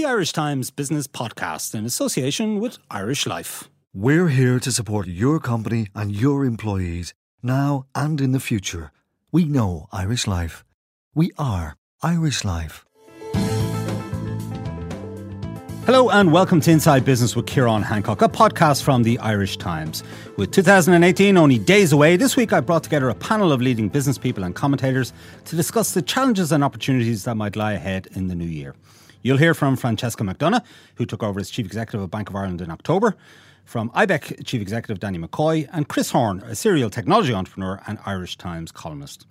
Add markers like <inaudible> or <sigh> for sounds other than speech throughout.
the Irish Times Business Podcast in association with Irish Life. We're here to support your company and your employees now and in the future. We know Irish Life. We are Irish Life. Hello and welcome to Inside Business with Kieran Hancock, a podcast from the Irish Times. With 2018 only days away, this week I brought together a panel of leading business people and commentators to discuss the challenges and opportunities that might lie ahead in the new year. You'll hear from Francesca McDonagh, who took over as Chief Executive of Bank of Ireland in October, from IBEC Chief Executive Danny McCoy, and Chris Horn, a serial technology entrepreneur and Irish Times columnist.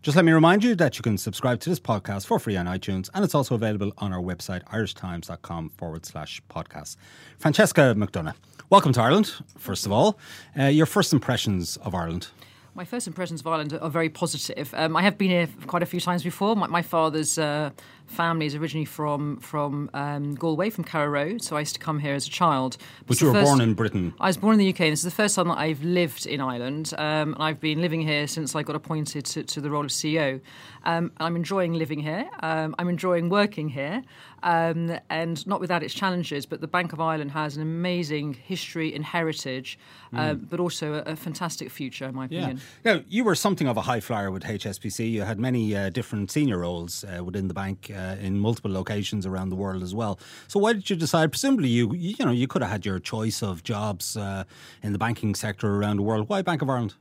Just let me remind you that you can subscribe to this podcast for free on iTunes, and it's also available on our website, irishtimes.com forward slash podcast. Francesca McDonagh, welcome to Ireland, first of all. Uh, your first impressions of Ireland? My first impressions of Ireland are very positive. Um, I have been here quite a few times before. My, my father's uh, family is originally from from um, Galway, from Carraroe, so I used to come here as a child. But you were first, born in Britain. I was born in the UK, and this is the first time that I've lived in Ireland. Um, and I've been living here since I got appointed to, to the role of CEO. Um, I'm enjoying living here. Um, I'm enjoying working here, um, and not without its challenges. But the Bank of Ireland has an amazing history and heritage, mm. but also a, a, fantastic future, in my opinion. Yeah. Now, you were something of a high flyer with HSBC. You had many uh, different senior roles uh, within the bank uh, in multiple locations around the world as well. So why did you decide? Presumably, you you know you could have had your choice of jobs uh, in the banking sector around the world. Why Bank of Ireland?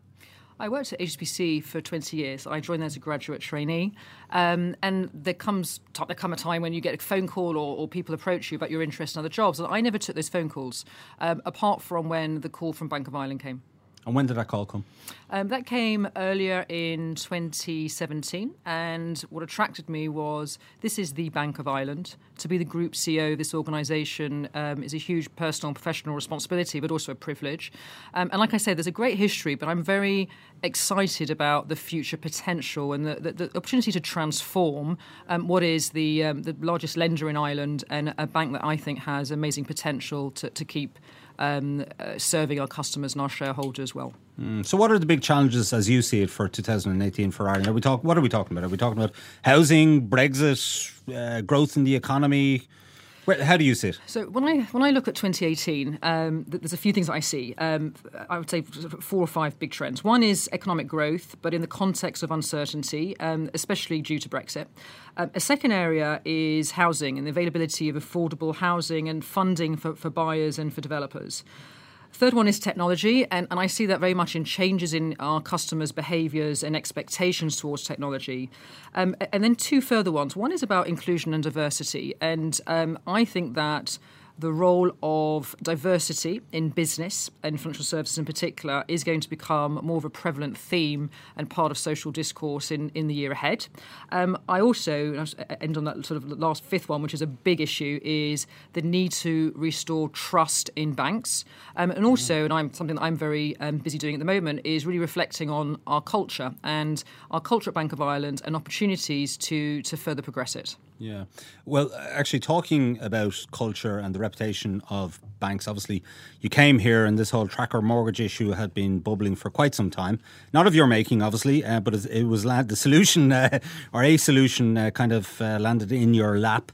I worked at HSBC for 20 years. I joined there as a graduate trainee. Um, and there comes there come a time when you get a phone call or, or, people approach you about your interest in other jobs. And I never took those phone calls, um, apart from when the call from Bank of Ireland came. And when did that call come? Um, that came earlier in 2017. And what attracted me was this is the Bank of Ireland. To be the group CEO of this organisation um, is a huge personal and professional responsibility, but also a privilege. Um, and like I said, there's a great history, but I'm very excited about the future potential and the, the, the opportunity to transform um, what is the, um, the largest lender in Ireland and a bank that I think has amazing potential to, to keep um, uh, serving our customers and our shareholders well. Mm. So, what are the big challenges as you see it for 2018 for Ireland? Are we talk, what are we talking about? Are we talking about housing, Brexit, uh, growth in the economy? How do you see it? So when I when I look at 2018, um, there's a few things that I see. Um, I would say four or five big trends. One is economic growth, but in the context of uncertainty, um, especially due to Brexit. Um, a second area is housing and the availability of affordable housing and funding for, for buyers and for developers. Third one is technology, and, and I see that very much in changes in our customers' behaviours and expectations towards technology. Um, and then two further ones. One is about inclusion and diversity, and um, I think that the role of diversity in business and financial services in particular is going to become more of a prevalent theme and part of social discourse in, in the year ahead. Um, I also end on that sort of last fifth one, which is a big issue, is the need to restore trust in banks. Um, and also, and I'm something that I'm very um, busy doing at the moment, is really reflecting on our culture and our culture at Bank of Ireland and opportunities to to further progress it. Yeah. Well, actually, talking about culture and the reputation of banks, obviously, you came here and this whole tracker mortgage issue had been bubbling for quite some time. Not of your making, obviously, uh, but it was the solution uh, <laughs> or a solution uh, kind of uh, landed in your lap.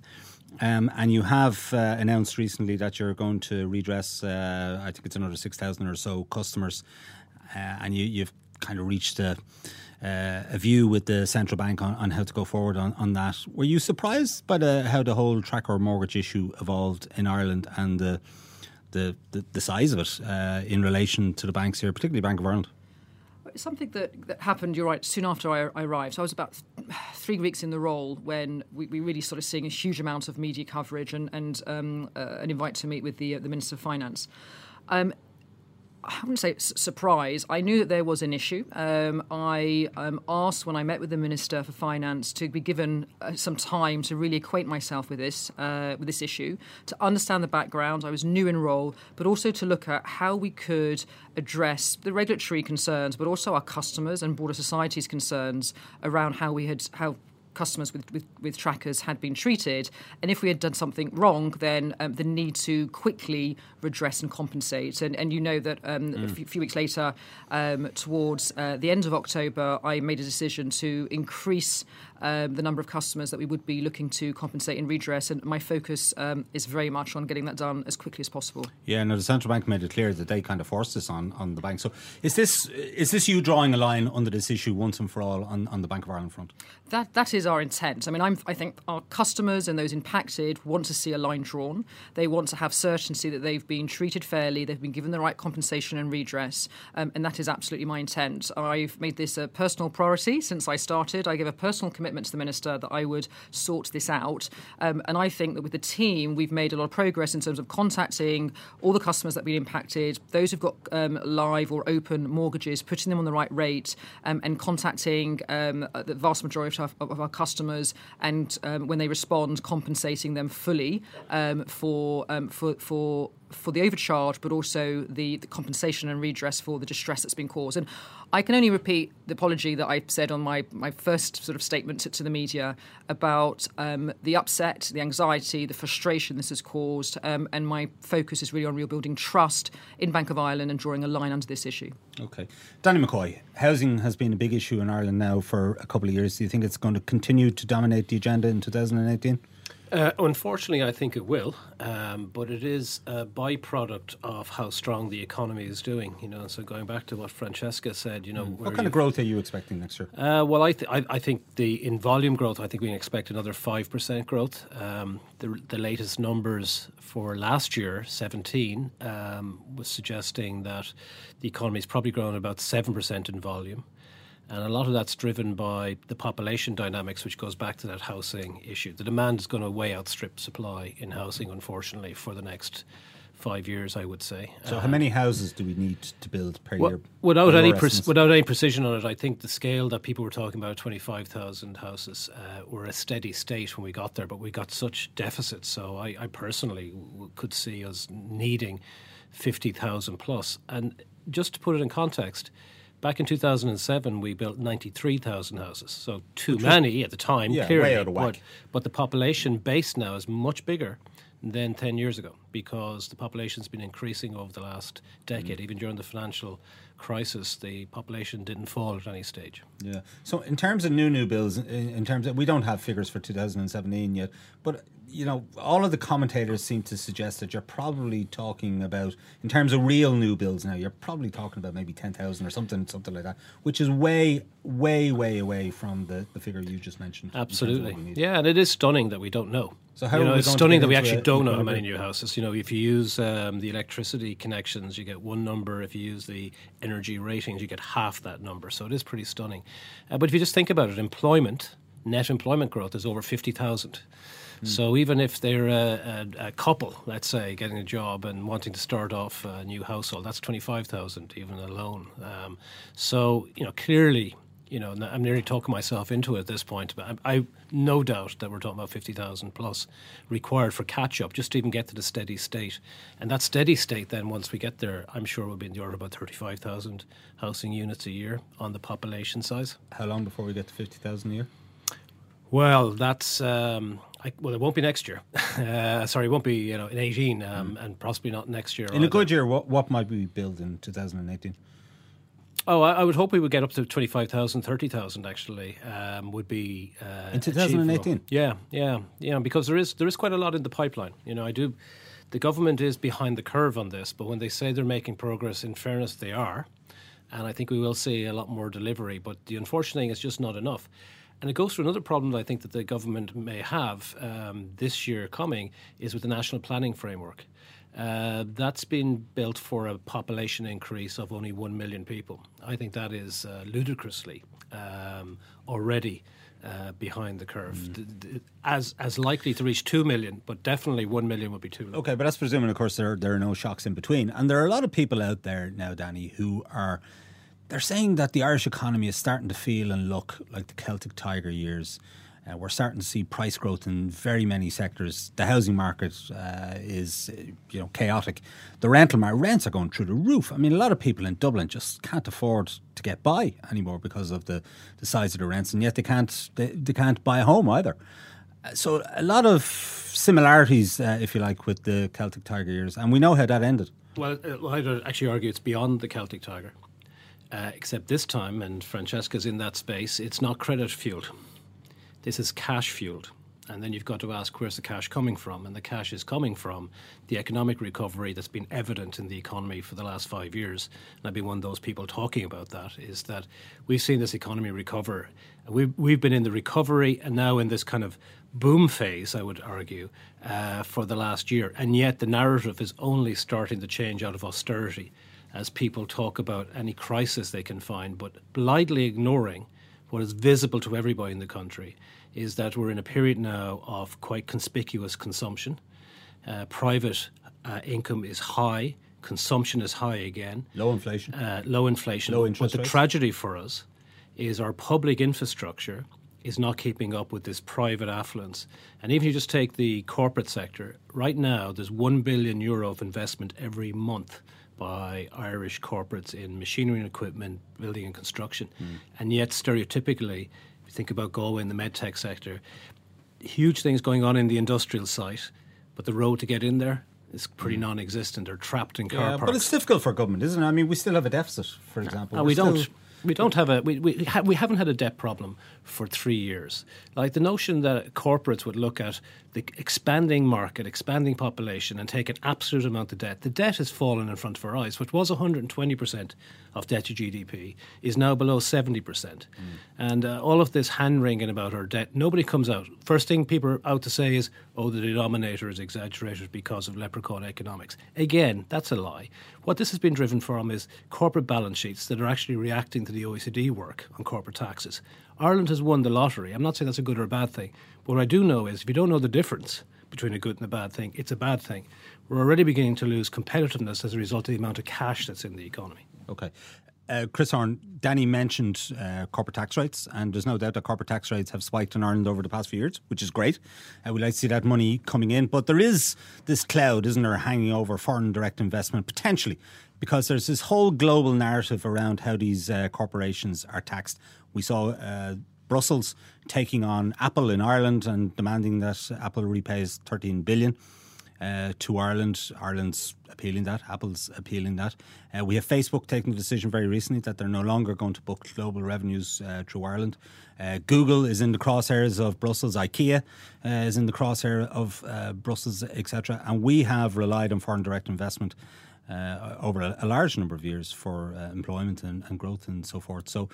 Um, and you have uh, announced recently that you're going to redress, uh, I think it's another 6,000 or so customers. and you, you've kind of reached a uh, a view with the central bank on, on how to go forward on, on that. Were you surprised by the, how the whole tracker mortgage issue evolved in Ireland and the the, the, the size of it uh, in relation to the banks here, particularly Bank of Ireland? Something that, that happened, you're right, soon after I, I arrived. So I was about three weeks in the role when we, we really started seeing a huge amount of media coverage and, and um, uh, an invite to meet with the, uh, the Minister of Finance. Um, I wouldn't say surprise. I knew that there was an issue. Um, I um, asked when I met with the Minister for Finance to be given uh, some time to really acquaint myself with this uh, with this issue, to understand the background. I was new in role, but also to look at how we could address the regulatory concerns, but also our customers and broader society's concerns around how we had how customers with, with, with, trackers had been treated. And if we had done something wrong, then um, the need to quickly redress and compensate. And, and you know that um, mm. a few, few, weeks later, um, towards uh, the end of October, I made a decision to increase um, the number of customers that we would be looking to compensate and redress. And my focus um, is very much on getting that done as quickly as possible. Yeah, no, the central bank made it clear that they kind of forced this on, on the bank. So is this is this you drawing a line under this issue once and for all on, on the Bank of Ireland front? That that is our intent. I mean, I'm, I think our customers and those impacted want to see a line drawn. They want to have certainty that they've been treated fairly, they've been given the right compensation and redress, um, and that is absolutely my intent. I've made this a personal priority since I started. I give a personal commitment to the minister that I would sort this out, um, and I think that with the team we've made a lot of progress in terms of contacting all the customers that have been impacted, those who've got um, live or open mortgages, putting them on the right rate, um, and contacting um, the vast majority of, of our customers, and um, when they respond, compensating them fully um, for for for for the overcharge, but also the, the, compensation and redress for the distress that's been caused. And I can only repeat the apology that I said on my, my first sort of statement to, to the media about um, the upset, the anxiety, the frustration this has caused. Um, and my focus is really on rebuilding trust in Bank of Ireland and drawing a line under this issue. Okay. Danny McCoy, housing has been a big issue in Ireland now for a couple of years. Do you think it's going to continue to dominate the agenda in 2018? Uh, unfortunately, I think it will, um, but it is a byproduct of how strong the economy is doing. You know, so going back to what Francesca said, you know, mm. what kind of growth are you expecting next year? Uh, well, I, th- I, I, think the in volume growth, I think we can expect another five percent growth. Um, the, the latest numbers for last year, seventeen, um, was suggesting that the economy is probably growing about seven percent in volume. And a lot of that's driven by the population dynamics, which goes back to that housing issue. The demand is going to way outstrip supply in housing, unfortunately, for the next five years, I would say. So, uh, how many houses do we need to build per well, year? Without any pre- without any precision on it, I think the scale that people were talking about, twenty five thousand houses, uh, were a steady state when we got there. But we got such deficits, so I, I personally w- could see us needing fifty thousand plus. And just to put it in context Back in 2007, we built 93,000 houses, so too Which many was, at the time, yeah, clearly. Way out of whack. But, but the population base now is much bigger than 10 years ago because the population's been increasing over the last decade. Mm. Even during the financial crisis, the population didn't fall at any stage. Yeah. So, in terms of new new bills, in terms of we don't have figures for 2017 yet, but you know, all of the commentators seem to suggest that you're probably talking about, in terms of real new builds now, you're probably talking about maybe 10,000 or something, something like that, which is way, way, way away from the, the figure you just mentioned. Absolutely. Yeah, and it is stunning that we don't know. So how you know, it's stunning that we actually don't know how many new houses. You know, if you use um, the electricity connections, you get one number. If you use the energy ratings, you get half that number. So it is pretty stunning. Uh, but if you just think about it, employment, net employment growth is over 50,000. Mm. So even if they're a, a, a, couple, let's say, getting a job and wanting to start off a new household, that's 25,000 even alone. Um, so, you know, clearly, you know, I'm nearly talking myself into it at this point, but I, I no doubt that we're talking about 50,000 plus required for catch up just to even get to the steady state. And that steady state, then, once we get there, I'm sure we'll be in the order of about 35,000 housing units a year on the population size. How long before we get to 50,000 a year? Well, that's um, I, well, it won't be next year. <laughs> Uh, sorry, it won't be you know in eighteen, um, mm. and possibly not next year. In either. a good year, what what might we build in two thousand and eighteen? Oh, I, I, would hope we would get up to 25,000, 30,000 actually, um, would be. Uh, in 2018? Yeah, yeah, yeah, because there is, there is quite a lot in the pipeline. You know, I do. The government is behind the curve on this, but when they say they're making progress, in fairness, they are. And I think we will see a lot more delivery. But the unfortunate thing is just not enough. And it goes to another problem that I think that the government may have um, this year coming is with the national planning framework. Uh, that's been built for a population increase of only 1 million people. I think that is uh, ludicrously um, already uh, behind the curve. Mm. D- d- as as likely to reach 2 million, but definitely 1 million would be too low. Okay, but that's presuming, of course, there, there are no shocks in between. And there are a lot of people out there now, Danny, who are they're saying that the Irish economy is starting to feel and look like the Celtic Tiger years. Uh, we're starting to see price growth in very many sectors. The housing market uh, is, you know, chaotic. The rental market rents are going through the roof. I mean, a lot of people in Dublin just can't afford to get by anymore because of the, the size of the rents, and yet they can't they, they can't buy a home either. Uh, so a lot of similarities, uh, if you like, with the Celtic Tiger years, and we know how that ended. Well, uh, I'd actually argue it's beyond the Celtic Tiger. Uh, except this time, and Francesca's in that space, it's not credit fueled. This is cash fueled. And then you've got to ask where's the cash coming from? And the cash is coming from the economic recovery that's been evident in the economy for the last five years. And I've been one of those people talking about that is that we've seen this economy recover. We've, we've been in the recovery and now in this kind of boom phase, I would argue, uh, for the last year. And yet the narrative is only starting to change out of austerity as people talk about any crisis they can find, but blithely ignoring what is visible to everybody in the country is that we're in a period now of quite conspicuous consumption. Uh, private uh, income is high, consumption is high again. Low inflation. Uh, low inflation. Low interest But the rates. tragedy for us is our public infrastructure is not keeping up with this private affluence. And even if you just take the corporate sector, right now there's 1 billion euro of investment every month by Irish corporates in machinery and equipment, building and construction. Hmm. And yet, stereotypically, if you think about Galway in the medtech sector, huge things going on in the industrial site, but the road to get in there is pretty non existent. They're trapped in car. Yeah, parks. but it's difficult for government, isn't it? I mean, we still have a deficit, for example. No, We're don't. We don't have a we we, ha- we haven't had a debt problem for three years. Like the notion that corporates would look at the expanding market, expanding population, and take an absolute amount of debt. The debt has fallen in front of our eyes. What was 120 percent of debt to GDP is now below 70 percent, and uh, all of this hand wringing about our debt. Nobody comes out. First thing people are out to say is, "Oh, the denominator is exaggerated because of leprechaun economics." Again, that's a lie. What this has been driven from is corporate balance sheets that are actually reacting to the OECD work on corporate taxes. Ireland has won the lottery. I'm not saying that's a good or a bad thing, but what I do know is if you don't know the difference between a good and a bad thing, it's a bad thing. We're already beginning to lose competitiveness as a result of the amount of cash that's in the economy. Okay. Uh, Chris Horn, Danny mentioned uh, corporate tax rates, and there's no doubt that corporate tax rates have spiked in Ireland over the past few years, which is great. Uh, we like to see that money coming in, but there is this cloud, isn't there, hanging over foreign direct investment potentially, because there's this whole global narrative around how these uh, corporations are taxed. We saw uh, Brussels taking on Apple in Ireland and demanding that Apple repays 13 billion uh, to Ireland. Ireland's appealing that. Apple's appealing that. Uh, we have Facebook taking the decision very recently that they're no longer going to book global revenues uh, through Ireland. Uh, Google is in the crosshairs of Brussels. IKEA uh, is in the crosshair of uh, Brussels, etc. And we have relied on foreign direct investment. Uh, over a, a large number of years for uh, employment and, and growth and so forth. So,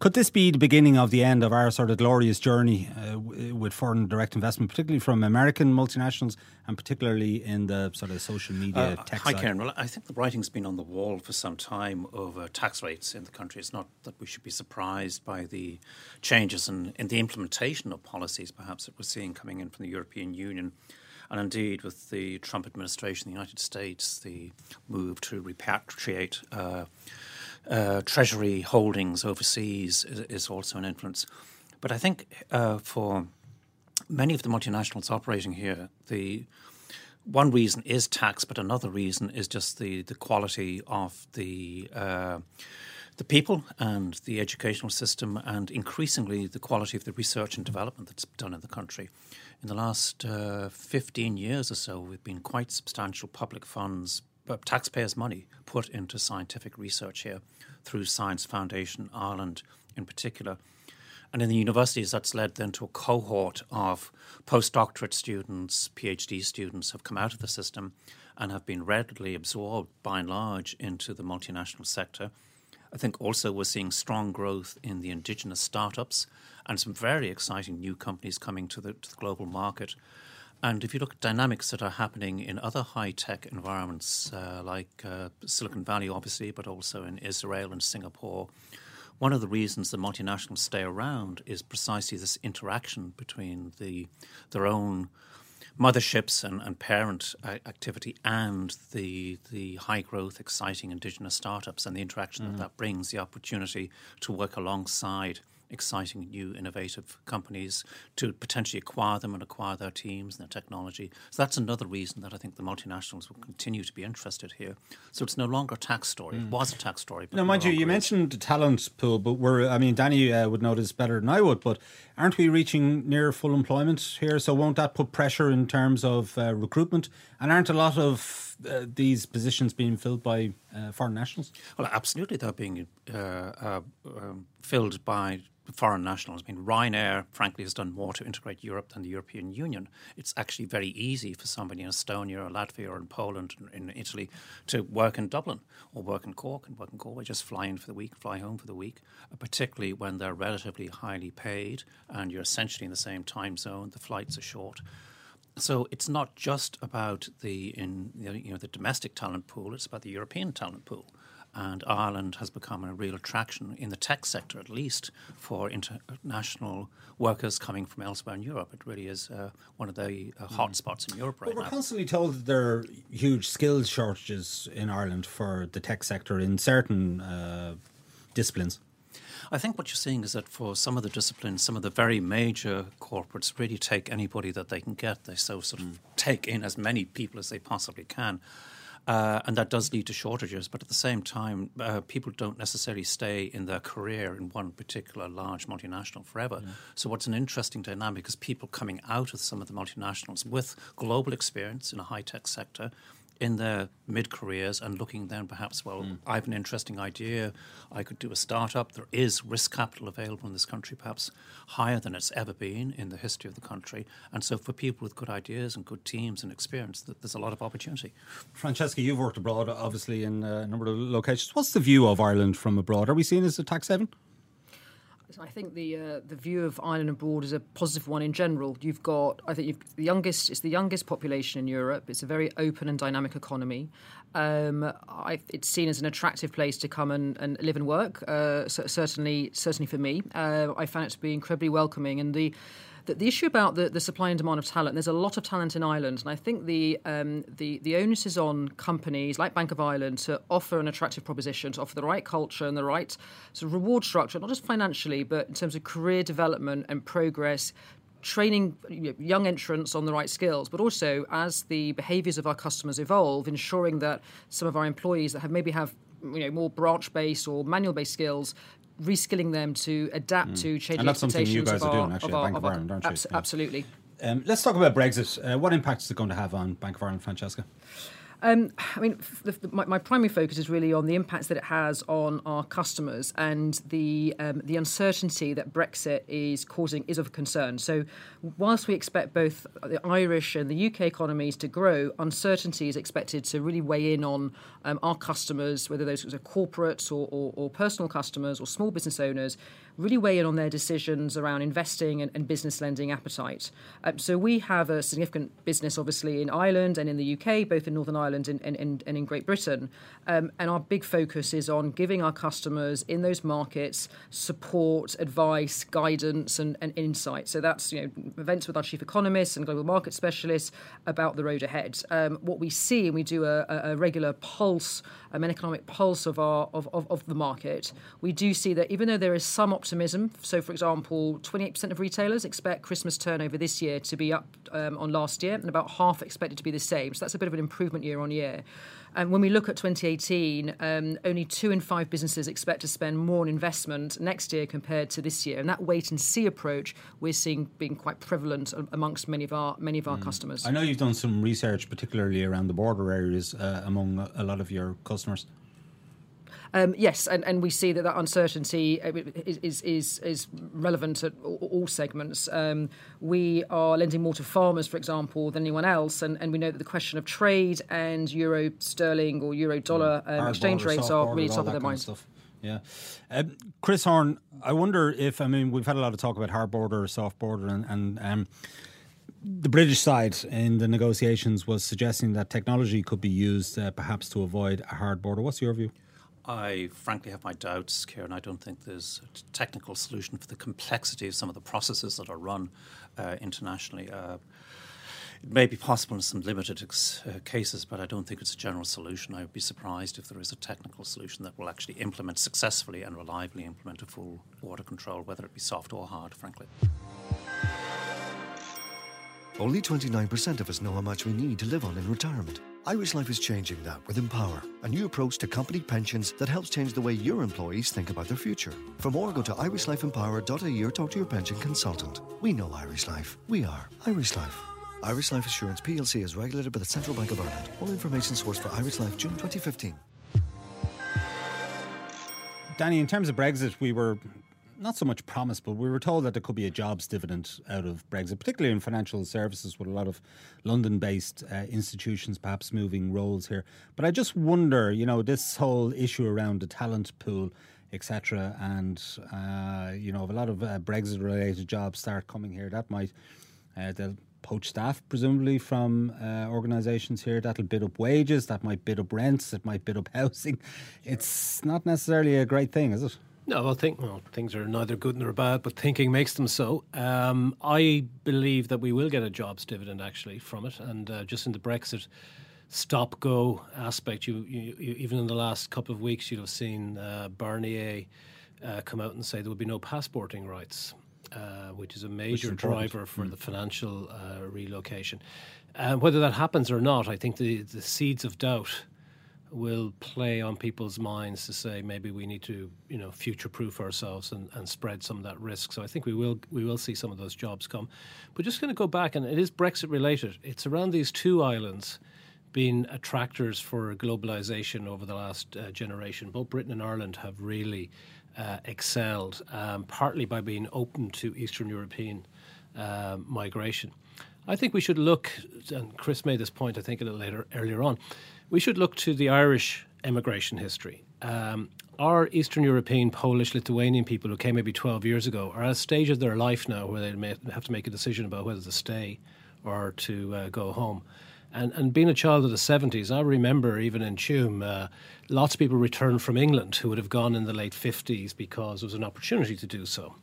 could this be the beginning of the end of our sort of glorious journey uh, w- with foreign direct investment, particularly from American multinationals and particularly in the sort of social media Uh, tech hi, side? Kieran. Well, I think the writing's been on the wall for some time over tax rates in the country. It's not that we should be surprised by the changes in, in the implementation of policies, perhaps, that we're seeing coming in from the European Union. And indeed, with the Trump administration in the United States, the move to repatriate uh, uh, treasury holdings overseas is, is also an influence. But I think uh, for many of the multinationals operating here, the one reason is tax, but another reason is just the, the quality of the uh, the people and the educational system, and increasingly the quality of the research and development that's done in the country. In the last uh, 15 years or so, we've been quite substantial public funds, but taxpayers' money put into scientific research here through Science Foundation Ireland in particular. And in the universities, that's led then to a cohort of postdoctorate students, PhD students have come out of the system and have been readily absorbed by and large into the multinational sector. I think also we're seeing strong growth in the indigenous startups and some very exciting new companies coming to the, to the global market. And if you look at dynamics that are happening in other high tech environments, uh, like uh, Silicon Valley, obviously, but also in Israel and Singapore, one of the reasons the multinationals stay around is precisely this interaction between the their own motherships and, and parent uh, activity and the the high growth, exciting indigenous startups and the interaction that that brings, the opportunity to work alongside exciting new innovative companies to potentially acquire them and acquire their teams and their technology. So that's another reason that I think the multinationals will continue to be interested here. So it's no longer a tax story. It was a tax story. But Now, no mind you, you is. mentioned the talent pool, but we're, I mean, Danny uh, would know this better than I would, but aren't we reaching near full employment here? So won't that put pressure in terms of uh, recruitment? And aren't a lot of uh, these positions being filled by uh, foreign nationals? Well, absolutely, they're being uh, uh um, filled by foreign nationals. I mean, Ryanair, frankly, has done more to integrate Europe than the European Union. It's actually very easy for somebody in Estonia or Latvia or in Poland or in Italy to work in Dublin or work in Cork and work in Galway, just fly in for the week, fly home for the week, uh, particularly when they're relatively highly paid and you're essentially in the same time zone, the flights are short. So it's not just about the in you know the domestic talent pool; it's about the European talent pool and Ireland has become a real attraction in the tech sector, at least, for international workers coming from elsewhere in Europe. It really is uh, one of the uh, hotspots in Europe right well, we're now. We're constantly told that there are huge skills shortages in Ireland for the tech sector in certain uh, disciplines. I think what you're seeing is that for some of the disciplines, some of the very major corporates really take anybody that they can get. They so sort of mm. take in as many people as they possibly can. Uh, and that does lead to shortages. But at the same time, uh, people don't necessarily stay in their career in one particular large multinational forever. Yeah. So, what's an interesting dynamic is people coming out of some of the multinationals with global experience in a high tech sector in their mid careers and looking then perhaps, well, mm. I have an interesting idea. I could do a startup. There is risk capital available in this country, perhaps higher than it's ever been in the history of the country. And so, for people with good ideas and good teams and experience, there's a lot of opportunity. Francesca, you've worked abroad, obviously, in a number of locations. What's the view of Ireland from abroad? Are we seen as a tax haven? I think the uh, the view of Ireland abroad is a positive one in general. You've got, I think, you've, the youngest. It's the youngest population in Europe. It's a very open and dynamic economy. Um, I, it's seen as an attractive place to come and, and live and work. Uh, certainly, certainly for me, uh, I found it to be incredibly welcoming. And the the, the issue about the, the supply and demand of talent, there's a lot of talent in Ireland, and I think the, um, the, the onus is on companies like Bank of Ireland to offer an attractive proposition, to offer the right culture and the right sort of reward structure, not just financially, but in terms of career development and progress, training young entrants on the right skills, but also as the behaviours of our customers evolve, ensuring that some of our employees that have maybe have you know more branch based or manual based skills reskilling them to adapt mm. to changing and that's something you guys are doing actually our, Bank of, Ireland, don't you? Abs- yeah. Absolutely. Um, let's talk about Brexit. Uh, what impact is it going to have on Bank of Ireland, Francesca? Um, I mean, the, the, my, my, primary focus is really on the impacts that it has on our customers, and the um, the uncertainty that Brexit is causing is of concern. So, whilst we expect both the Irish and the UK economies to grow, uncertainty is expected to really weigh in on um, our customers, whether those are corporates or, or, or personal customers or small business owners really weigh in on their decisions around investing and, and business lending appetite. Um, so we have a significant business, obviously, in Ireland and in the UK, both in Northern Ireland and, and, and, in Great Britain. Um, and our big focus is on giving our customers in those markets support, advice, guidance, and, and insight. So that's you know events with our chief economists and global market specialists about the road ahead. Um, what we see, and we do a, a regular pulse, um, an economic pulse of our of, of, of the market. We do see that even though there is some optimism. So, for example, 28% of retailers expect Christmas turnover this year to be up um, on last year, and about half expected to be the same. So, that's a bit of an improvement year on year. And when we look at 2018, um, only two in five businesses expect to spend more on investment next year compared to this year. And that wait and see approach we're seeing being quite prevalent amongst many of our many of our mm. customers. I know you've done some research, particularly around the border areas, uh, among a lot of your customers. Um, yes, and, and we see that that uncertainty uh, is is, is relevant at all segments. Um, we are lending more to farmers, for example, than anyone else, and, and we know that the question of trade and euro sterling or euro dollar um, exchange border, rates are really top of their minds. Yeah. Um, Chris Horn, I wonder if, I mean, we've had a lot of talk about hard border, soft border, and, and um, the British side in the negotiations was suggesting that technology could be used uh, perhaps to avoid a hard border. What's your view? I frankly have my doubts, Kieran. I don't think there's a technical solution for the complexity of some of the processes that are run uh, internationally. Uh, it may be possible in some limited ex- uh, cases, but I don't think it's a general solution. I would be surprised if there is a technical solution that will actually implement successfully and reliably implement a full border control, whether it be soft or hard, frankly. Only 29% of us know how much we need to live on in retirement. Irish Life is changing that with Empower, a new approach to company pensions that helps change the way your employees think about their future. For more, go to irishlifeempower.ie or talk to your pension consultant. We know Irish Life. We are Irish Life. Irish Life Assurance plc is regulated by the Central Bank of Ireland. All information sourced for Irish Life June 2015. Danny, in terms of Brexit, we were not so much promise, but we were told that there could be a jobs dividend out of Brexit, particularly in financial services, with a lot of London-based uh, institutions perhaps moving roles here. But I just wonder, you know, this whole issue around the talent pool, etc., and uh, you know, if a lot of uh, Brexit-related jobs start coming here, that might uh, they'll poach staff, presumably from uh, organisations here. That'll bid up wages, that might bid up rents, it might bid up <laughs> housing. It's not necessarily a great thing, is it? No, I think well, things are neither good nor bad, but thinking makes them so. Um, I believe that we will get a jobs dividend actually from it, and uh, just in the Brexit stop go aspect, you, you, you, even in the last couple of weeks, you'd have seen uh, Barnier uh, come out and say there would be no passporting rights. Uh, which is a major driver for mm. the financial uh, relocation. And whether that happens or not, I think the, the seeds of doubt will play on people's minds to say maybe we need to you know future proof ourselves and, and spread some of that risk. So I think we will we will see some of those jobs come. But just going to go back and it is Brexit related. It's around these two islands being attractors for globalization over the last uh, generation. Both Britain and Ireland have really uh, excelled um, partly by being open to Eastern European uh, migration. I think we should look and Chris made this point I think a little later earlier on we should look to the Irish immigration history. Um, our Eastern European, Polish, Lithuanian people who came maybe 12 years ago are at a stage of their life now where they have to make a decision about whether to stay or to uh, go home. And, and being a child of the 70s, I remember even in Tuam, uh, lots of people returned from England who would have gone in the late 50s because there was an opportunity to do so.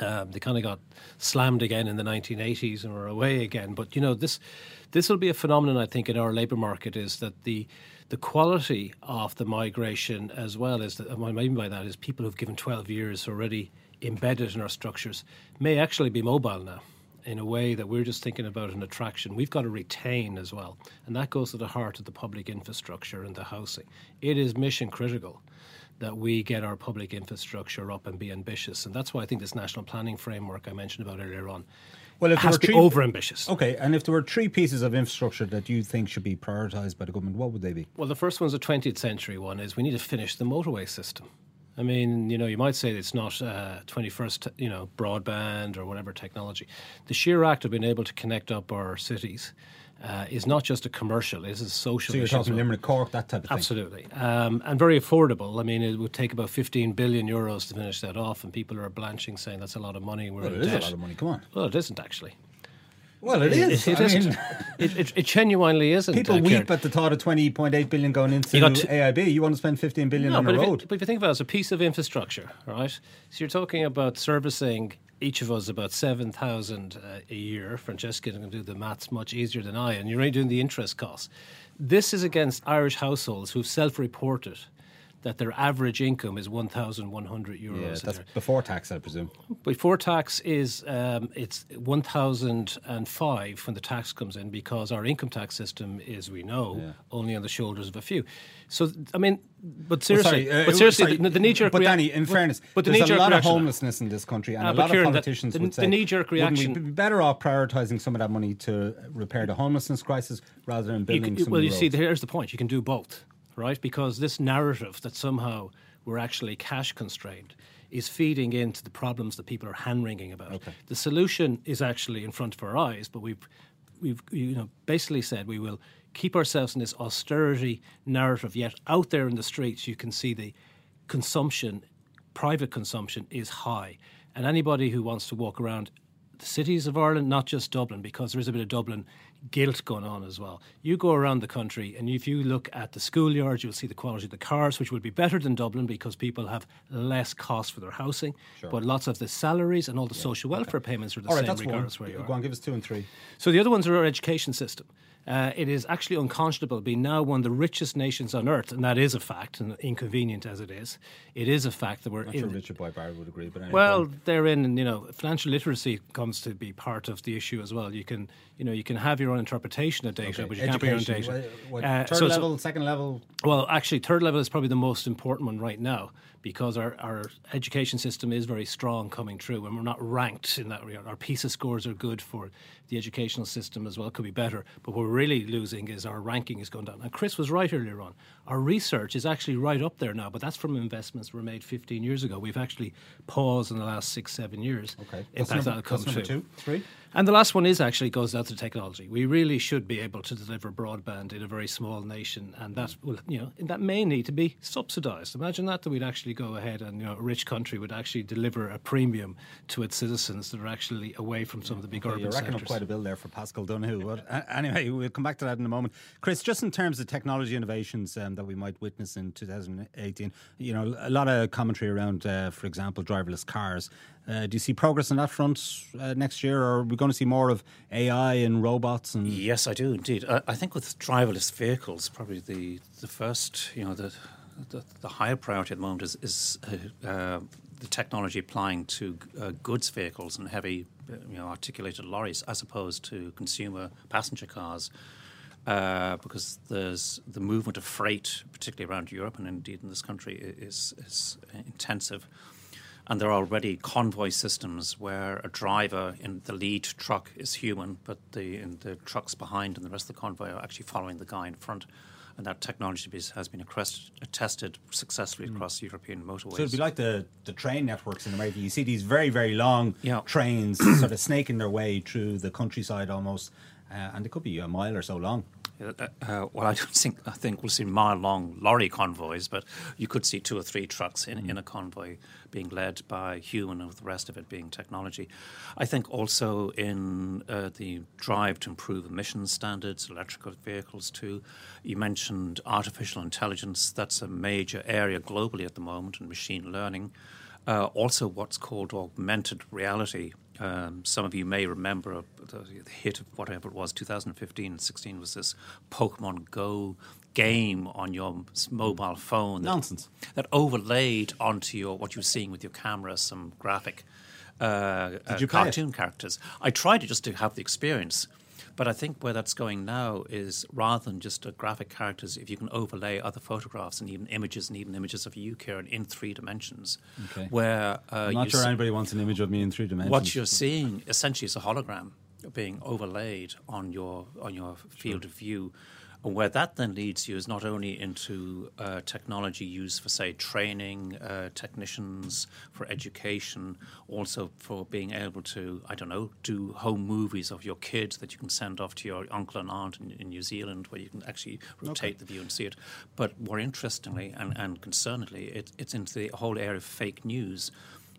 Um, they kind of got slammed again in the 1980s and were away again. But you know, this this will be a phenomenon I think in our labour market is that the the quality of the migration as well as the, what I mean by that is people who've given 12 years already embedded in our structures may actually be mobile now in a way that we're just thinking about an attraction. We've got to retain as well, and that goes to the heart of the public infrastructure and the housing. It is mission critical that we get our public infrastructure up and be ambitious. And that's why I think this national planning framework I mentioned about earlier on well, if has to be over ambitious. Okay, and if there were three pieces of infrastructure that you think should be prioritised by the government, what would they be? Well, the first one's a 20th century one is we need to finish the motorway system. I mean, you know, you might say it's not uh, 21st, you know, broadband or whatever technology. The sheer act of being able to connect up our cities uh, is not just a commercial; it is a social. So you're talking Limerick, Cork, that type of thing. Absolutely, um, and very affordable. I mean, it would take about 15 billion euros to finish that off, and people are blanching, saying that's a lot of money. We're well, it is a lot of money. Come on. Well, it isn't actually. Well, it is. It, <laughs> it, it, mean, it, it, genuinely isn't. People uh, weep at the thought of 20.8 billion going into you t- AIB. You want to spend 15 billion no, on a road. but if you think about it as a piece of infrastructure, right? So you're talking about servicing each of us about 7,000 uh, a year. Francesca can do the maths much easier than I, and you're only doing the interest costs. This is against Irish households who've self reported that their average income is 1,100 euros. Yeah, that's before tax, I presume. Before tax is um, it's 1,005 when the tax comes in because our income tax system is, we know, yeah. only on the shoulders of a few. So I mean, but seriously, well, sorry, uh, but seriously, sorry, the, the knee jerk. But rea- Danny, in fairness, but the there's a lot of homelessness in this country, and uh, a lot of politicians the, the, would say the knee jerk reaction. We be better off prioritising some of that money to repair the homelessness crisis rather than building? You, some well, you roads? see, here's the point: you can do both right? Because this narrative that somehow we're actually cash constrained is feeding into the problems that people are hand wringing about. Okay. The solution is actually in front of our eyes, but we've we've you know basically said we will keep ourselves in this austerity narrative. Yet out there in the streets, you can see the consumption, private consumption, is high, and anybody who wants to walk around the cities of Ireland, not just Dublin, because there is a bit of Dublin guilt going on as well. You go around the country, and if you look at the schoolyards, you'll see the quality of the cars, which will be better than Dublin because people have less cost for their housing. Sure. But lots of the salaries and all the yeah. social welfare okay. payments are the all same right, regardless one. where you Go are. on, give us two and three. So the other ones are our education system. Uh, it is actually unconscionable being now one of the richest nations on earth, and that is a fact, and inconvenient as it is. It is a fact that we're. Not in, sure Richard Boyd Barrett would agree, but anyway, well, they're in. You know, financial literacy comes to be part of the issue as well. You can, you know, you can have your your own interpretation of data, okay. but you Education. can't be your own data. What, what, uh, third so, level, so, second level? Well, actually, third level is probably the most important one right now because our, our education system is very strong coming through and we're not ranked in that regard. Our PISA scores are good for the educational system as well, could be better. But what we're really losing is our ranking is going down. And Chris was right earlier on. Our research is actually right up there now, but that's from investments were made 15 years ago. We've actually paused in the last six, seven years. Okay. In fact, that'll come through. Two, three? And the last one is actually goes down to technology. We really should be able to deliver broadband in a very small nation, and that will, you know, that may need to be subsidised. Imagine that that we'd actually go ahead and you know, a rich country would actually deliver a premium to its citizens that are actually away from some of the big okay, urban you're racking up quite a bill there for Paschal Donohoe. But anyway, we'll come back to that in a moment. Chris, just in terms of technology innovations um, that we might witness in 2018, you know, a lot of commentary around, uh, for example, driverless cars. Uh, do you see progress on that front uh, next year, or are we going to see more of AI and robots? And yes, I do indeed. I, I think with driverless vehicles, probably the the first, you know, the the, the higher priority at the moment is, is uh, uh the technology applying to uh, goods vehicles and heavy, you know, articulated lorries, as opposed to consumer passenger cars. Uh, because there's the movement of freight, particularly around Europe and indeed in this country, is, is intensive. And there are already convoy systems where a driver in the lead truck is human, but the, the trucks behind and the rest of the convoy are actually following the guy in front. And that technology has been tested successfully mm. across European motorways. So it'd be like the, the train networks in America. You see these very, very long yeah. trains sort of snaking their way through the countryside almost, uh, and it could be a mile or so long. Uh, uh, well, I don't <laughs> think I think we'll see mile-long lorry convoys, but you could see two or three trucks in, mm. in a convoy being led by human, and with the rest of it being technology. I think also in uh, the drive to improve emissions standards, electrical vehicles too. You mentioned artificial intelligence; that's a major area globally at the moment, and machine learning. Uh, also, what's called augmented reality um, some of you may remember the, the, hit of whatever it was, 2015 and 16 was this Pokemon Go game on your mobile phone. That, Nonsense. That overlaid onto your what you were seeing with your camera some graphic uh, uh, cartoon characters. I tried it just to have the experience. But I think where that's going now is rather than just a graphic characters, if you can overlay other photographs and even images and even images of you, Kieran, in three dimensions. Okay. Where uh, I'm not sure anybody wants an image of me in three dimensions. What you're seeing essentially is a hologram being overlaid on your on your field sure. of view and where that then leads you is not only into uh, technology used for, say, training uh, technicians, for education, also for being able to, I don't know, do home movies of your kids that you can send off to your uncle and aunt in, in New Zealand where you can actually rotate okay. the view and see it. But more interestingly and, and concernedly, it, it's into the whole area of fake news.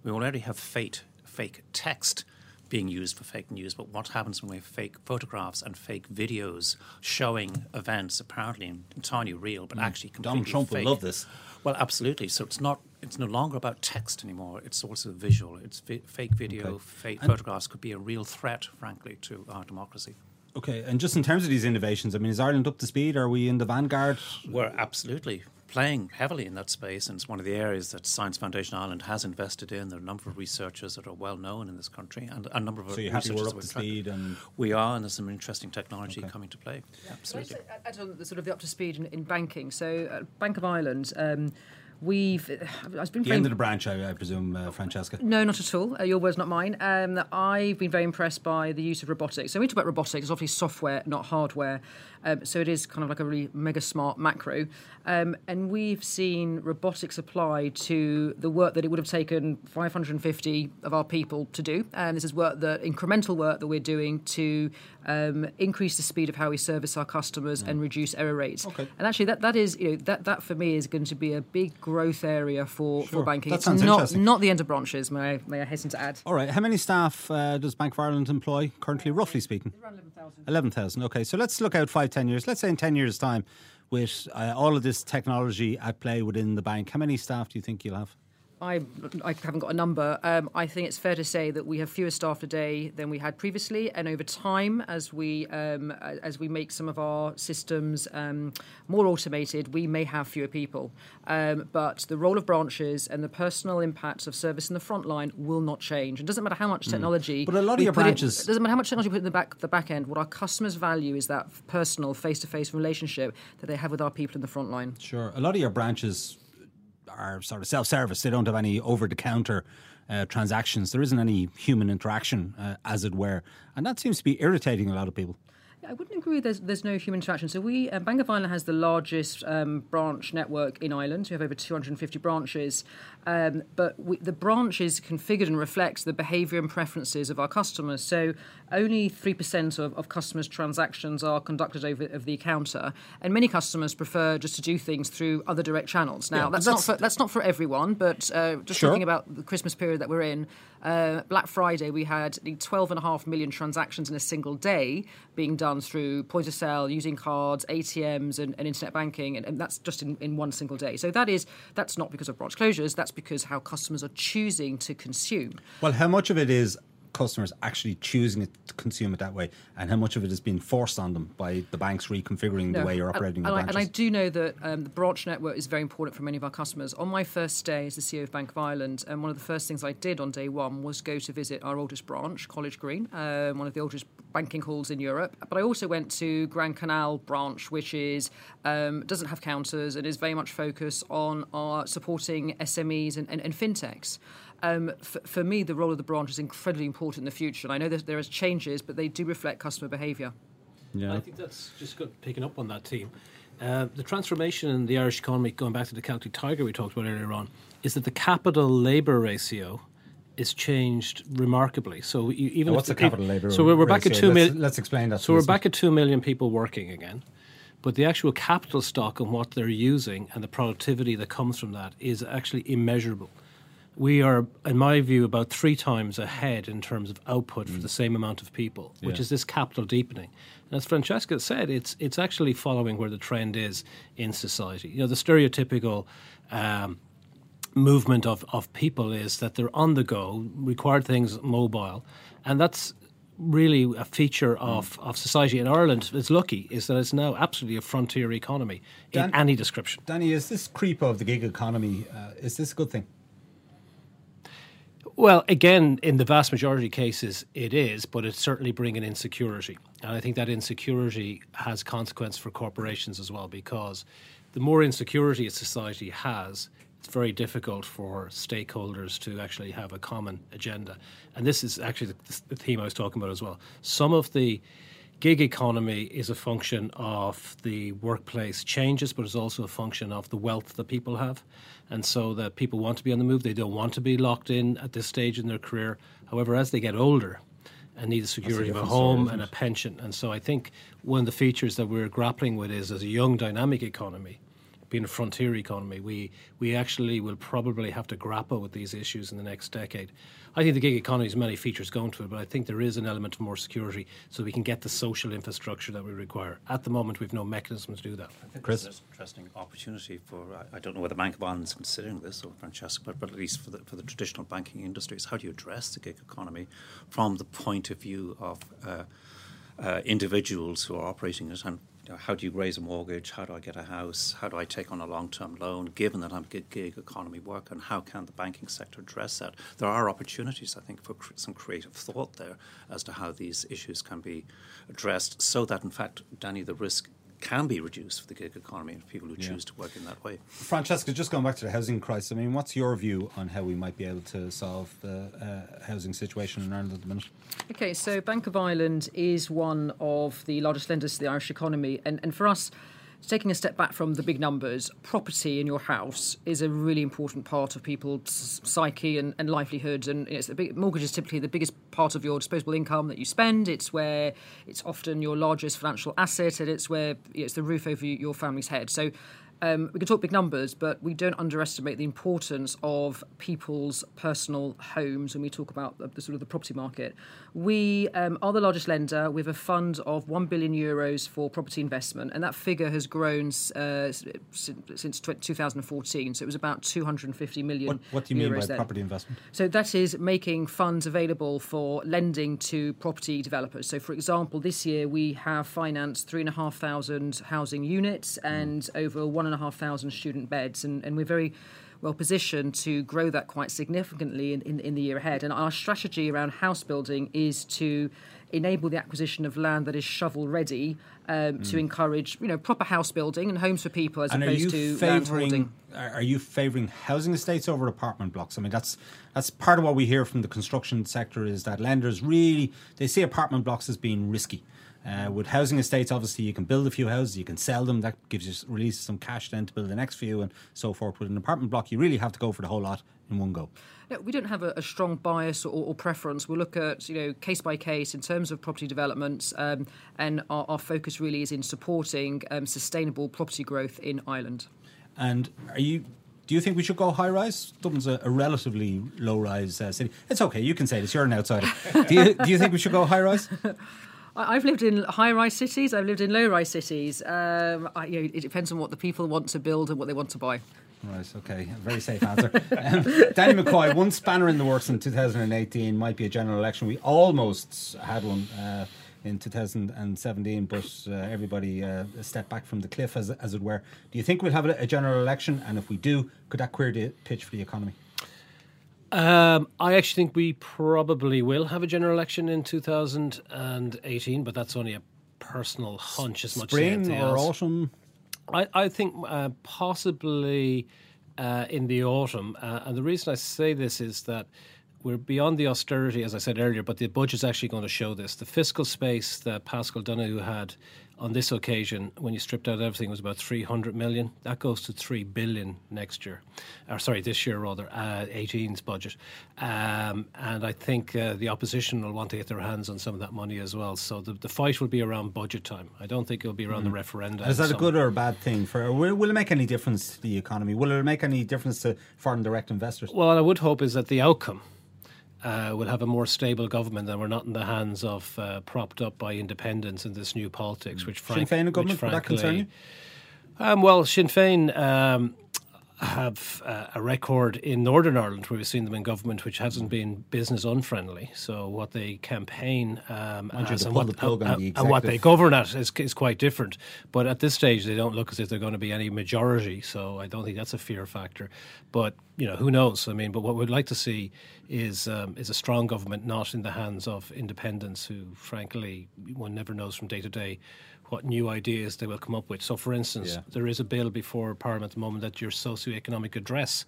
We already have fake, fake text being used for fake news, but what happens when we have fake photographs and fake videos showing events apparently entirely real, but mm. actually completely Donald Trump fake. will love this. Well, absolutely. So it's not. It's no longer about text anymore. It's also visual. It's vi- fake video, okay. fake and photographs could be a real threat, frankly, to our democracy. Okay, and just in terms of these innovations, I mean, is Ireland up to speed? Are we in the vanguard? We're absolutely playing heavily in that space, and it's one of the areas that Science Foundation Ireland has invested in. There are a number of researchers that are well known in this country, and a number of so you researchers we're up to speed, and we are, and there's some interesting technology okay. coming to play. Yeah, absolutely. Add on the sort of the up to speed in, in banking. So, uh, Bank of Ireland. Um, We've. I've been the end of the branch, I, I presume, uh, Francesca. No, not at all. Uh, your words, not mine. Um, I've been very impressed by the use of robotics. So we talk about robotics, it's obviously software, not hardware. Um, so it is kind of like a really mega smart macro. Um, and we've seen robotics applied to the work that it would have taken 550 of our people to do. And this is work that incremental work that we're doing to um, increase the speed of how we service our customers mm. and reduce error rates. Okay. And actually, that, that is you know that that for me is going to be a big growth area for, sure. for banking. That it's sounds not interesting. not the end of branches. May I, may I hasten to add? All right. How many staff uh, does Bank of Ireland employ currently, roughly speaking? Around eleven thousand. Eleven thousand. Okay. So let's look out five, ten years. Let's say in ten years' time, with uh, all of this technology at play within the bank, how many staff do you think you'll have? I, I haven't got a number. Um, I think it's fair to say that we have fewer staff today than we had previously, and over time, as we um, as we make some of our systems um, more automated, we may have fewer people. Um, but the role of branches and the personal impacts of service in the front line will not change. It doesn't matter how much hmm. technology. Mm. But a lot of your branches. It, doesn't matter how much technology we put in the back the back end. What our customers value is that personal, face to face relationship that they have with our people in the front line. Sure, a lot of your branches are sort of self service. They don't have any over the counter uh, transactions. There isn't any human interaction, uh, as it were. And that seems to be irritating a lot of people. I wouldn't agree. There's there's no human interaction. So we uh, Bank of Ireland has the largest um, branch network in Ireland. We have over 250 branches, um, but we, the branch is configured and reflects the behaviour and preferences of our customers. So only three percent of, of customers' transactions are conducted over of the counter, and many customers prefer just to do things through other direct channels. Now yeah, that's, that's, not for, that's not for everyone, but uh, just sure. talking about the Christmas period that we're in, uh, Black Friday we had 12 and a half million transactions in a single day being done done through point of sale, using cards, ATMs, and, and internet banking, and, and, that's just in, in one single day. So that is that's not because of branch closures. That's because how customers are choosing to consume. Well, how much of it is customers actually choosing it to consume it that way, and how much of it is being forced on them by the banks reconfiguring no, the way you're operating and, the branches? And I do know that um, the branch network is very important for many of our customers. On my first day as the CEO of Bank of Ireland, um, one of the first things I did on day one was go to visit our oldest branch, College Green, um, one of the oldest banking halls in Europe. But I also went to Grand Canal branch, which is um, doesn't have counters and is very much focused on our supporting SMEs and, and, and fintechs um, for, for, me, the role of the branch is incredibly important in the future. And I know that there is changes, but they do reflect customer behaviour. Yeah, I think that's just good picking up on that team. Uh, the transformation in the Irish economy, going back to the Celtic Tiger we talked about earlier on, is that the capital labour ratio is changed remarkably. So you, even what's the, the capital labour? So we're, we're back at two million. Let's, let's, explain that. So we're back at two million people working again, but the actual capital stock and what they're using and the productivity that comes from that is actually immeasurable we are, in my view, about three times ahead in terms of output mm. for the same amount of people, which is this capital deepening. And as Francesca said, it's it's actually following where the trend is in society. You know, the stereotypical. Um, movement of, of people is that they're on the go, required things mobile, and that's really a feature mm. of, mm. of society in Ireland It's lucky is that it's now absolutely a frontier economy Dan, in any description. Danny, is this creep of the gig economy, uh, is this a good thing? Well, again, in the vast majority of cases, it is, but it's certainly bringing insecurity. And I think that insecurity has consequence for corporations as well, because the more insecurity a society has, it's very difficult for stakeholders to actually have a common agenda. And this is actually the, the theme I was talking about as well. Some of the gig economy is a function of the workplace changes, but it's also a function of the wealth that people have. And so that people want to be on the move. They don't want to be locked in at this stage in their career. However, as they get older and need the security of a home story, and a pension. And so I think one of the features that we're grappling with is as a young, dynamic economy, being a frontier economy, we, we actually will probably have to grapple with these issues in the next decade. I think the gig economy has many features going to it, but I think there is an element of more security so we can get the social infrastructure that we require. At the moment, we've no mechanism to do that. I think Chris? there's an interesting opportunity for, I don't know whether Bank of Ireland is considering this or Francesca, but, but at least for the, for the traditional banking industries, how do you address the gig economy from the point of view of uh, uh, individuals who are operating it and know, how do you raise a mortgage? How do I get a house? How do I take on a long term loan, given that I'm a gig economy worker? And how can the banking sector address that? There are opportunities, I think, for cr- some creative thought there as to how these issues can be addressed so that, in fact, Danny, the risk can be reduced for the gig economy and people who yeah. choose to work in that way. Francesca, just going back to the housing crisis, I mean, what's your view on how we might be able to solve the uh, housing situation in Ireland at the minute? Okay, so Bank of Ireland is one of the largest lenders to the Irish economy, and, and for us, taking a step back from the big numbers, property in your house is a really important part of people's psyche and, and livelihood. And it's the big, mortgage is typically the biggest part of your disposable income that you spend. It's where it's often your largest financial asset, and it's where it's the roof over your family's head. So um, we can talk big numbers, but we don't underestimate the importance of people's personal homes when we talk about the, the sort of the property market. We um, are the largest lender with a fund of 1 billion euros for property investment, and that figure has grown uh, since, since 2014. So it was about 250 million. What, what do you mean by then. property investment? So that is making funds available for lending to property developers. So, for example, this year we have financed three and a half thousand housing units and mm. over one and a half thousand student beds, and, and we're very well positioned to grow that quite significantly in, in, in, the year ahead. And our strategy around house building is to enable the acquisition of land that is shovel ready um, mm. to encourage you know proper house building and homes for people as and opposed to land hoarding. Are you favouring housing estates over apartment blocks? I mean that's that's part of what we hear from the construction sector is that lenders really they see apartment blocks as being risky. Uh, with housing estates, obviously, you can build a few houses, you can sell them. That gives you release some cash then to build the next few, and so forth. With an apartment block, you really have to go for the whole lot in one go. we don't have a, a strong bias or, or, preference. We look at you know case by case in terms of property developments, um, and our, our, focus really is in supporting um, sustainable property growth in Ireland. And are you do you think we should go high rise? Dublin's a, a relatively low rise uh, city. It's okay, you can say this. You're an outsider. <laughs> do you do you think we should go high rise? <laughs> I've lived in high-rise cities. I've lived in low-rise cities. Um, I, you know, it depends on what the people want to build and what they want to buy. Right, okay. Very safe answer. <laughs> um, Danny McCoy, one spanner in the works in 2018 might be a general election. We almost had one uh, in 2017, but uh, everybody uh, stepped back from the cliff, as, as it were. Do you think we'll have a, a general election? And if we do, could that queer the pitch for the economy? Um, I actually think we probably will have a general election in 2018, but that's only a personal hunch as much Spring as Spring or autumn? I, I think uh, possibly uh, in the autumn. Uh, and the reason I say this is that we're beyond the austerity, as I said earlier, but the budget's actually going to show this. The fiscal space that Paschal Donohoe had on this occasion, when you stripped out everything, was about 300 million. That goes to 3 billion next year, or sorry, this year rather, uh, 18's budget. Um, and I think uh, the opposition will want to get their hands on some of that money as well. So the, the fight will be around budget time. I don't think it'll be around mm. the referendum. Is that a good or a bad thing for? Will, will, it make any difference to the economy? Will it make any difference to foreign direct investors? Well, I would hope is that the outcome uh, will have a more stable government and we're not in the hands of uh, propped up by independents in this new politics, which, frank, Sinn Féin government, frankly, that concern you? Um, well, Sinn Féin um, have uh, a record in Northern Ireland where we've seen them in government which hasn't been business unfriendly. So what they campaign um, as and what, uh, and what, they govern at is, is, quite different. But at this stage, they don't look as if they're going to be any majority. So I don't think that's a fear factor. But you know, who knows? I mean, but what we'd like to see is um, is a strong government, not in the hands of independents who, frankly, one never knows from day to day what new ideas they will come up with. So, for instance, yeah. there is a bill before Parliament at the moment that your socio-economic address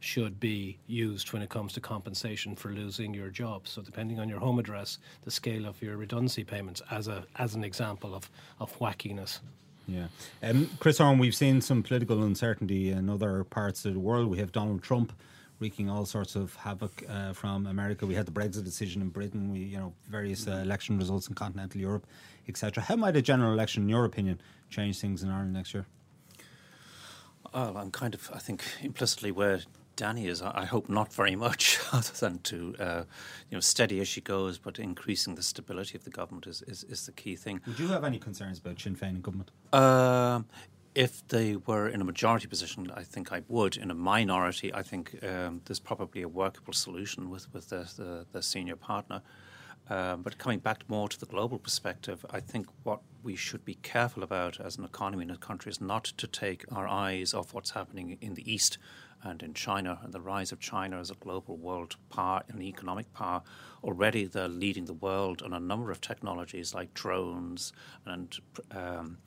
should be used when it comes to compensation for losing your job. So, depending on your home address, the scale of your redundancy payments, as a as an example of of wackiness. Yeah, um, Chris Horn, we've seen some political uncertainty in other parts of the world. We have Donald Trump wreaking all sorts of havoc uh, from America. We had the Brexit decision in Britain. We, you know, various uh, election results in continental Europe etc. How might a general election, in your opinion, change things in Ireland next year? Well, I'm kind of, I think, implicitly where Danny is. I hope not very much, <laughs> other than to, uh, you know, steady as she goes, but increasing the stability of the government is, is, is the key thing. Would you have any concerns about Sinn Féin in government? Uh, if they were in a majority position, I think I would. In a minority, I think um, there's probably a workable solution with, with the, the, the senior partner. Um, but coming back more to the global perspective, I think what we should be careful about as an economy in a country is not to take our eyes off what's happening in the East and in China and the rise of China as a global world power and economic power. Already they're leading the world on a number of technologies like drones and um,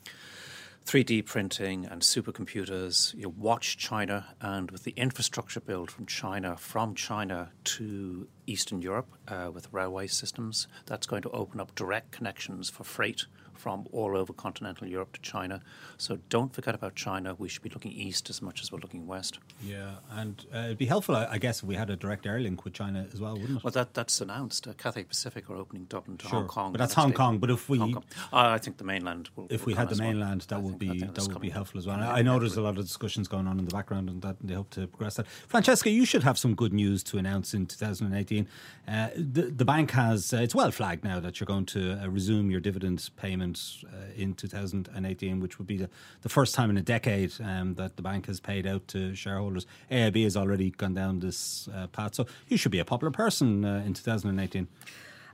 3D printing and supercomputers. You watch China, and with the infrastructure build from China, from China to Eastern Europe uh, with railway systems, that's going to open up direct connections for freight from all over continental Europe to China. So don't forget about China. We should be looking east as much as we're looking west. Yeah, and uh, it'd be helpful, I guess, if we had a direct air link with China as well, wouldn't it? Well, that, that's announced. Uh, Cathay Pacific are opening Dublin to sure. Hong Kong. But that's Hong Kong. But if we, uh, I think the mainland will. If will we had the mainland, well. that would be that, that would be helpful as well. I know there's a lot of discussions going on in the background, and that they hope to progress that. Francesca, you should have some good news to announce in 2018. Uh, the, the bank has uh, it's well flagged now that you're going to uh, resume your dividend payments uh, in 2018, which would be the, the first time in a decade um, that the bank has paid out to shareholders. AIB has already gone down this uh, path, so you should be a popular person uh, in 2018.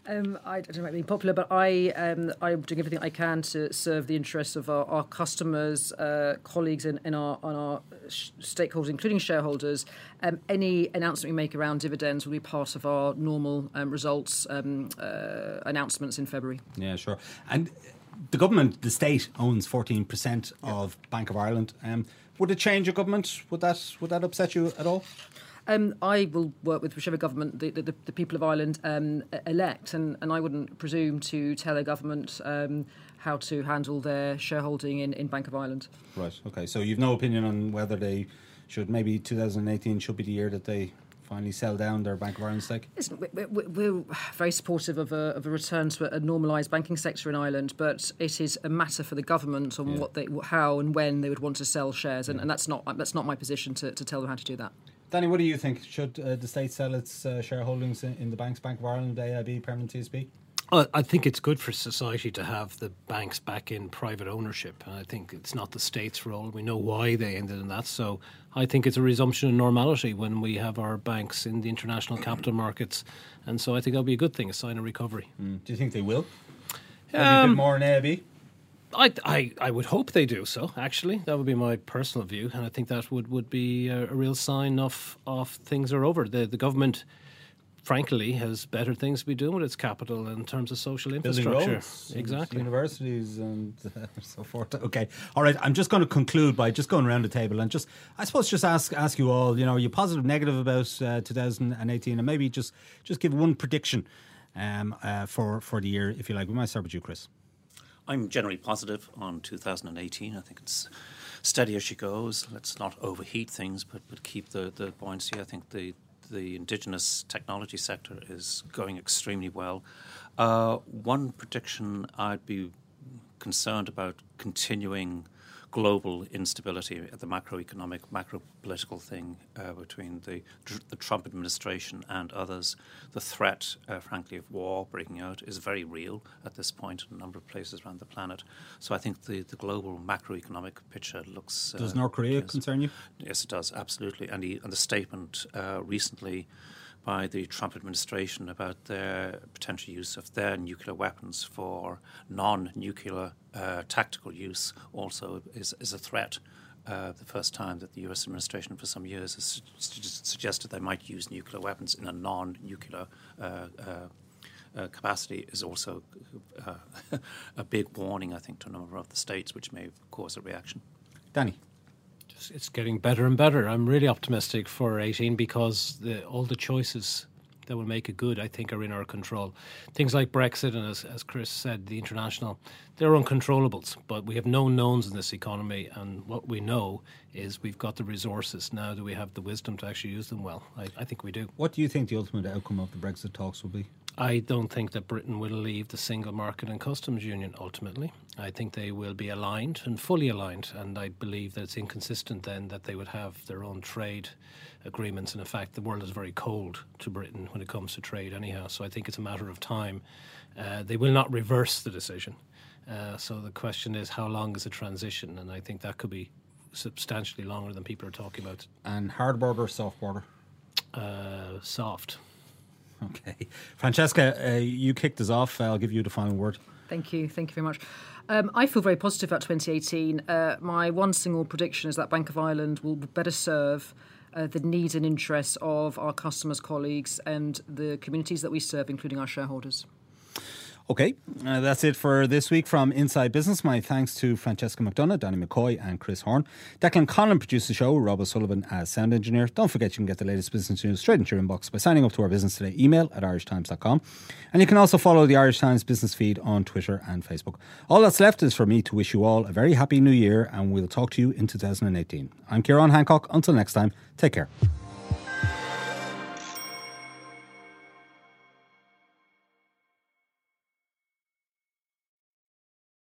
Um, I, don't know about being popular, but I um, I'm doing everything I can to serve the interests of our, our customers, uh, colleagues, in, in our on our stakeholders, including shareholders. Um, any announcement we make around dividends will be part of our normal um, results um, uh, announcements in February. Yeah, sure. And the government, the state, owns fourteen percent of Bank of Ireland. Um, would it change a government? Would that would that upset you at all? Um, I will work with whichever government the, the, the people of Ireland um, elect, and, and I wouldn't presume to tell a government um, how to handle their shareholding in, in Bank of Ireland. Right. Okay. So you've no opinion on whether they should maybe 2018 should be the year that they finally sell down their Bank of Ireland stake? Listen, we're, very supportive of a, of a return to a normalised banking sector in Ireland, but it is a matter for the government on yeah. what they, how and when they would want to sell shares, and, yeah. and that's not that's not my position to, to tell them how to do that. Danny, what do you think? Should uh, the state sell its uh, shareholdings in, in, the banks, Bank of Ireland, AIB, Permanent TSB? I think it's good for society to have the banks back in private ownership. I think it's not the state's role. We know why they ended in that. So I think it's a resumption of normality when we have our banks in the international capital markets. And so I think that'll be a good thing, a sign of recovery. Mm. Do you think they will? Um, a bit more in? I, I, I would hope they do so. Actually, that would be my personal view, and I think that would, would be a, a real sign of of things are over. The the government, frankly, has better things to be doing with its capital in terms of social infrastructure. exactly, universities and uh, <laughs> so forth. Okay, all right. I'm just going to conclude by just going around the table and just, I suppose, just ask ask you all. You know, are you positive, negative about uh, 2018, and maybe just just give one prediction um, uh, for for the year, if you like. We might start with you, Chris. I'm generally positive on 2018. I think it's steady as she goes. Let's not overheat things, but, but keep the, the buoyancy. I think the the indigenous technology sector is going extremely well. Uh, one prediction I'd be concerned about continuing global instability, the macroeconomic, macro political thing uh, between the, the Trump administration and others. The threat, uh, frankly, of war breaking out is very real at this point in a number of places around the planet. So I think the, the global macroeconomic picture looks. Uh, does North Korea yes, concern you? Yes, it does, absolutely. And, the, and the statement uh, recently by the Trump administration about their potential use of their nuclear weapons for non nuclear uh, tactical use also is, is a threat. Uh, the first time that the US administration for some years has su- suggested they might use nuclear weapons in a non nuclear uh, uh, uh, capacity is also uh, <laughs> a big warning, I think, to a number of the states, which may cause a reaction. Danny it's getting better and better. I'm really optimistic for 18 because the, all the choices that will make it good, I think, are in our control. Things like Brexit and, as, as Chris said, the international, they're uncontrollables. But we have no knowns in this economy, and what we know is we've got the resources. Now, do we have the wisdom to actually use them well? I, I think we do. What do you think the ultimate outcome of the Brexit talks will be? I don't think that Britain will leave the single market and customs union ultimately. I think they will be aligned and fully aligned, and I believe that it's inconsistent then that they would have their own trade agreements. And in fact, the world is very cold to Britain when it comes to trade, anyhow. So I think it's a matter of time. Uh, they will not reverse the decision. Uh, so the question is, how long is the transition? And I think that could be substantially longer than people are talking about. And hard border, soft border? Uh, soft. Okay. Francesca, uh, you kicked us off. I'll give you the final word. Thank you. Thank you very much. Um, I feel very positive about 2018. Uh, my one single prediction is that Bank of Ireland will better serve uh, the needs and interests of our customers, colleagues, and the communities that we serve, including our shareholders. Okay, uh, that's it for this week from Inside Business. My thanks to Francesca McDonagh, Danny McCoy, and Chris Horn. Declan Conlon produced the show, Rob O'Sullivan as sound engineer. Don't forget you can get the latest business news straight into your inbox by signing up to our Business Today email at irishtimes.com. And you can also follow the Irish Times business feed on Twitter and Facebook. All that's left is for me to wish you all a very happy new year, and we'll talk to you in 2018. I'm Ciarán Hancock. Until next time, take care.